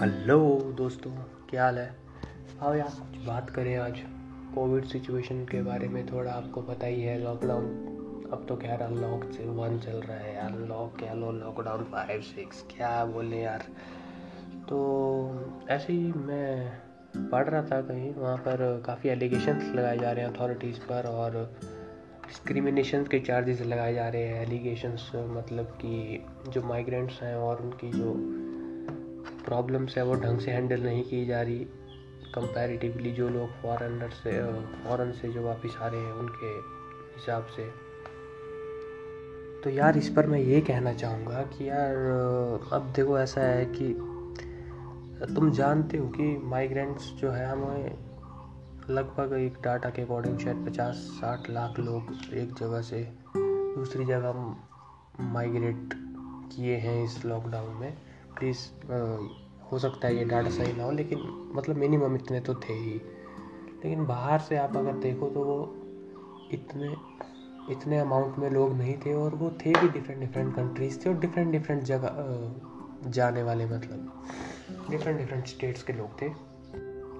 Hello दोस्तों, क्या हाल है? आओ यार, कुछ बात करें आज। कोविड सिचुएशन के बारे में थोड़ा आपको पता ही है लॉकडाउन अब तो खैर अनलॉक से वन चल रहा है अनलॉक क्या लो लॉकडाउन फाइव सिक्स क्या बोले यार? तो ऐसे ही मैं पढ़ रहा था कहीं, वहाँ पर काफ़ी एलिगेशंस लगाए जा रहे हैं अथॉरिटीज़ पर और डिस्क्रिमिनेशन के चार्जेस लगाए जा रहे हैं। एलिगेशंस मतलब कि जो माइग्रेंट्स हैं और उनकी जो प्रॉब्लम्स है वो ढंग से हैंडल नहीं की जा रही। कंपैरेटिवली जो लोग फॉरेनर से फॉरेन से जो वापस आ रहे हैं, उनके हिसाब से। तो यार इस पर मैं ये कहना चाहूँगा कि यार अब देखो ऐसा है कि तुम जानते हो कि माइग्रेंट्स जो है हमें लगभग एक डाटा के अकॉर्डिंग शायद पचास साठ लाख लोग एक जगह से दूसरी जगह माइग्रेट किए हैं इस लॉकडाउन में। प्लीज़ हो सकता है ये डाटा सही ना हो, लेकिन मतलब मिनिमम इतने तो थे ही। लेकिन बाहर से आप अगर देखो तो वो इतने इतने अमाउंट में लोग नहीं थे और वो थे भी डिफरेंट डिफरेंट कंट्रीज़ थे और डिफरेंट डिफरेंट जगह जाने वाले मतलब डिफरेंट डिफरेंट स्टेट्स के लोग थे।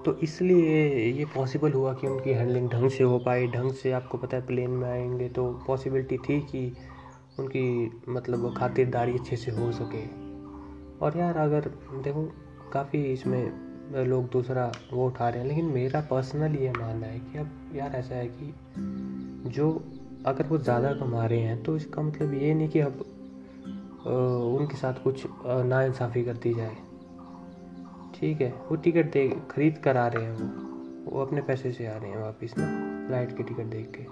तो इसलिए ये पॉसिबल हुआ कि उनकी हैंडलिंग ढंग से हो पाई, ढंग से आपको पता है प्लेन में आएँगे तो पॉसिबिलिटी थी कि उनकी मतलब खातिरदारी अच्छे से हो सके। और यार अगर देखो, काफ़ी इसमें लोग दूसरा वो उठा रहे हैं, लेकिन मेरा पर्सनल ये मानना है कि अब यार ऐसा है कि जो अगर वो ज़्यादा कमा रहे हैं तो इसका मतलब ये नहीं कि अब उनके साथ कुछ नाइंसाफ़ी कर दी जाए। ठीक है, वो टिकट दे, खरीद कर आ रहे हैं वो। वो अपने पैसे से आ रहे हैं वापस ना फ़्लाइट की टिकट देख के।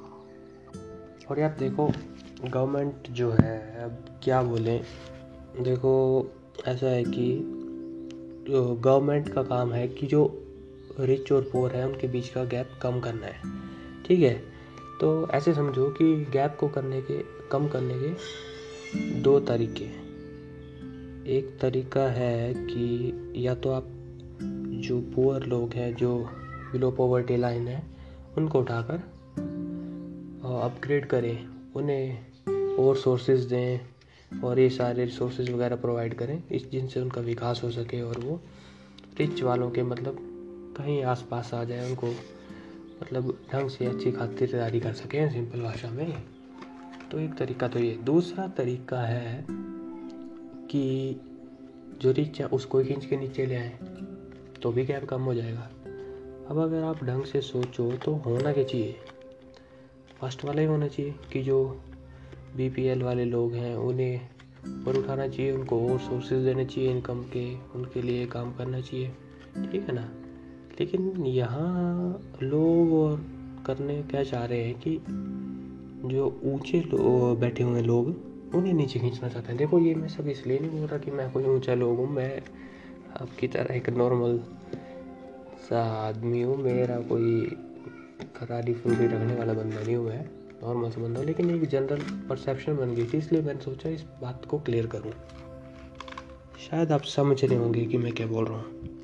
और यार देखो गवर्नमेंट जो है, अब क्या बोलें? देखो ऐसा है कि गवर्नमेंट का काम है कि जो रिच और पुअर है, उनके बीच का गैप कम करना है। ठीक है? तो ऐसे समझो कि गैप को करने के, कम करने के दो तरीके हैं। एक तरीका है कि या तो आप जो पुअर लोग हैं, जो बिलो पॉवर्टी लाइन है, उनको उठाकर अपग्रेड करें। उन्हें और सोर्सेज दें और ये सारे रिसोर्सेज वगैरह प्रोवाइड करें, इस जिनसे उनका विकास हो सके और वो रिच वालों के मतलब कहीं आस पास आ जाए, उनको मतलब ढंग से अच्छी खातिरदारी कर सकें सिंपल भाषा में। तो एक तरीका तो ये। दूसरा तरीका है कि जो रिच है, उसको खींच के नीचे ले आए तो भी गैप कम हो जाएगा। अब अगर आप ढंग से सोचो तो होना क्या चाहिए? फ़र्स्ट वाला ही होना चाहिए कि जो बीपीएल वाले लोग हैं, उन्हें ऊपर उठाना चाहिए, उनको और सोर्सेज देने चाहिए इनकम के, उनके लिए काम करना चाहिए। ठीक है ना? लेकिन यहाँ लोग और करने क्या चाह रहे हैं कि जो ऊँचे बैठे हुए लोग, उन्हें नीचे खींचना चाहते हैं। देखो, ये मैं सब इसलिए नहीं बोल रहा कि मैं कोई ऊँचा लोग हूँ, मैं आपकी तरह एक नॉर्मल सा आदमी हूँ, मेरा कोई खरारी फुलरी रखने वाला बंदा नहीं हूँ मैं। नॉर्मल से बंदा लेकिन एक जनरल परसेप्शन बन गई थी, इसलिए मैंने सोचा इस बात को क्लियर करूँ। शायद आप समझ रहे होंगे कि मैं क्या बोल रहा हूँ।